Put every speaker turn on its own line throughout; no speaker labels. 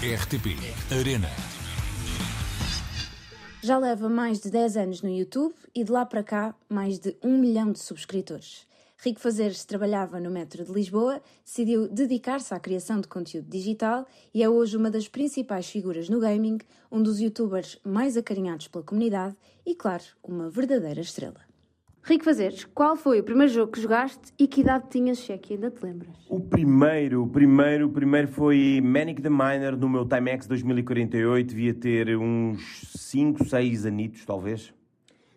RTP Arena.
Já leva mais de 10 anos no YouTube e de lá para cá mais de um milhão de subscritores. Rico Fazeres trabalhava no metro de Lisboa, decidiu dedicar-se à criação de conteúdo digital e é hoje uma das principais figuras no gaming, um dos youtubers mais acarinhados pela comunidade e, claro, uma verdadeira estrela. Rico Fazeres, qual foi o primeiro jogo que jogaste e que idade tinhas, se é que ainda te lembras?
O primeiro, o primeiro, o primeiro foi Manic the Miner no meu Timex 2048, devia ter uns 5, 6 anitos, talvez.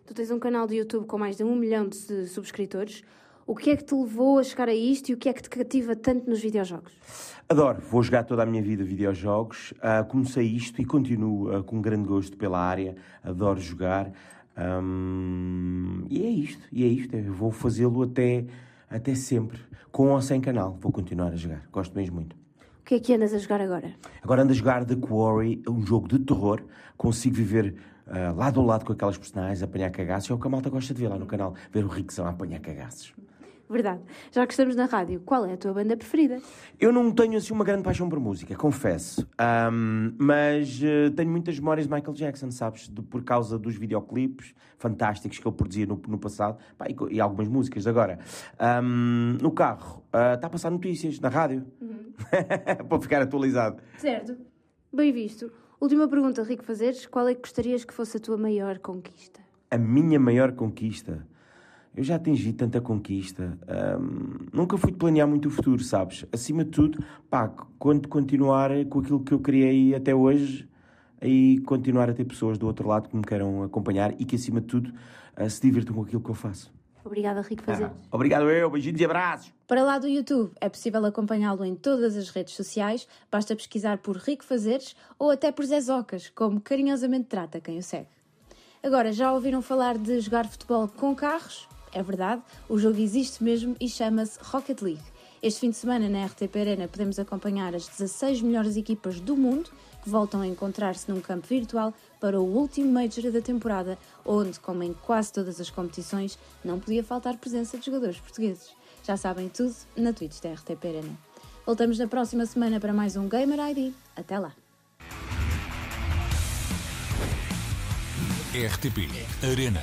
Tu tens um canal de YouTube com mais de um milhão de subscritores. O que é que te levou a chegar a isto e o que é que te cativa tanto nos videojogos?
Adoro, vou jogar toda a minha vida videojogos. Uh, comecei isto e continuo uh, com grande gosto pela área. Adoro jogar. Um, e é isto, e é isto. Eu vou fazê-lo até, até sempre, com ou sem canal. Vou continuar a jogar. Gosto mesmo muito.
O que é que andas a jogar agora?
Agora ando a jogar The Quarry, um jogo de terror. Consigo viver uh, lado a lado com aquelas personagens, apanhar cagaços. É o que a malta gosta de ver lá no canal, ver o Rickson a apanhar cagaços.
Verdade. Já que estamos na rádio, qual é a tua banda preferida?
Eu não tenho assim uma grande paixão por música, confesso. Um, mas uh, tenho muitas memórias de Michael Jackson, sabes? De, por causa dos videoclipes fantásticos que ele produzia no, no passado pá, e, e, algumas músicas. Agora, um, no carro, está uh, a passar notícias na rádio uhum. para ficar atualizado.
Certo. Bem visto. Última pergunta, Rico Fazeres: qual é que gostarias que fosse a tua maior conquista?
A minha maior conquista eu já atingi tanta conquista. Um, nunca fui planear muito o futuro, sabes? Acima de tudo, pá, quando continuar com aquilo que eu criei até hoje, aí continuar a ter pessoas do outro lado que me queiram acompanhar e que, acima de tudo, uh, se divirtam com aquilo que eu faço.
Obrigada, Rico Fazer. Ah,
obrigado eu, beijinhos e abraços.
Para lá do YouTube, é possível acompanhá-lo em todas as redes sociais, basta pesquisar por Rico Fazeres ou até por Zé Zocas, como carinhosamente trata quem o segue. Agora, já ouviram falar de jogar futebol com carros? É verdade, o jogo existe mesmo e chama-se Rocket League. Este fim de semana na RTP Arena podemos acompanhar as 16 melhores equipas do mundo que voltam a encontrar-se num campo virtual para o último Major da temporada, onde, como em quase todas as competições, não podia faltar presença de jogadores portugueses. Já sabem tudo na Twitch da RTP Arena. Voltamos na próxima semana para mais um Gamer ID. Até lá!
RTP Arena